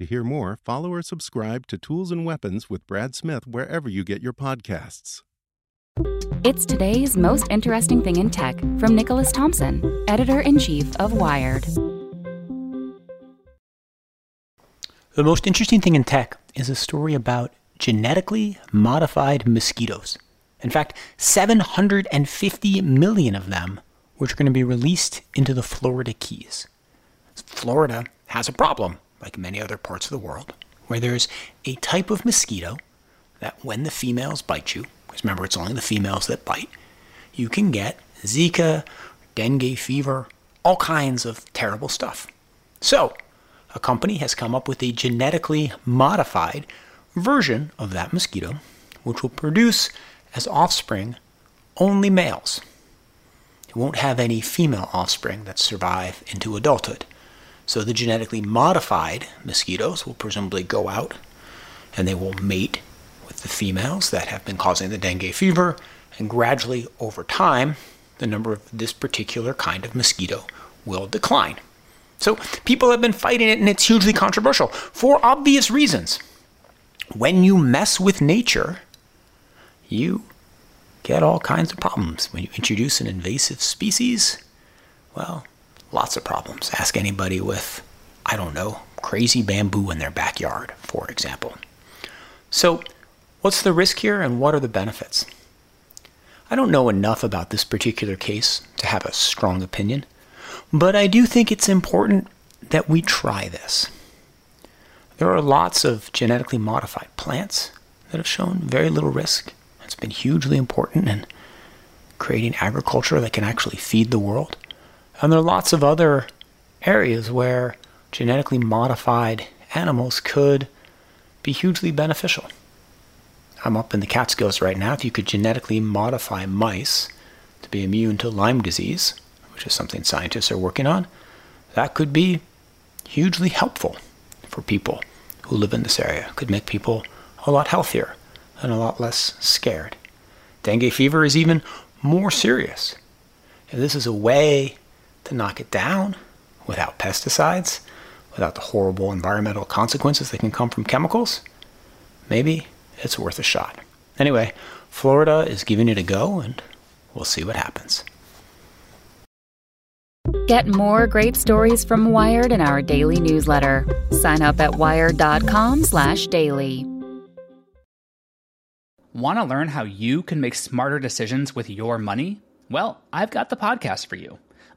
To hear more, follow or subscribe to Tools and Weapons with Brad Smith wherever you get your podcasts. It's today's most interesting thing in tech from Nicholas Thompson, editor in chief of Wired. The most interesting thing in tech is a story about genetically modified mosquitoes. In fact, 750 million of them, which are going to be released into the Florida Keys. Florida has a problem, like many other parts of the world, where there's a type of mosquito that when the females bite you, because remember it's only the females that bite, you can get Zika, dengue fever, all kinds of terrible stuff. So, a company has come up with a genetically modified version of that mosquito, which will produce as offspring only males. It won't have any female offspring that survive into adulthood. So the genetically modified mosquitoes will presumably go out and they will mate with the females that have been causing the dengue fever, and gradually over time, the number of this particular kind of mosquito will decline. So people have been fighting it, and it's hugely controversial for obvious reasons. When you mess with nature, you get all kinds of problems. When you introduce an invasive species, well, lots of problems. Ask anybody with, I don't know, crazy bamboo in their backyard, for example. So, what's the risk here and what are the benefits? I don't know enough about this particular case to have a strong opinion, but I do think it's important that we try this. There are lots of genetically modified plants that have shown very little risk. It's been hugely important in creating agriculture that can actually feed the world. And there are lots of other areas where genetically modified animals could be hugely beneficial. I'm up in the Catskills right now. If you could genetically modify mice to be immune to Lyme disease, which is something scientists are working on, that could be hugely helpful for people who live in this area. It could make people a lot healthier and a lot less scared. Dengue fever is even more serious. If this is a way to knock it down without pesticides, without the horrible environmental consequences that can come from chemicals, maybe it's worth a shot. Anyway, Florida is giving it a go, and we'll see what happens. Get more great stories from Wired in our daily newsletter. Sign up at wired.com/daily. Want to learn how you can make smarter decisions with your money? Well, I've got the podcast for you.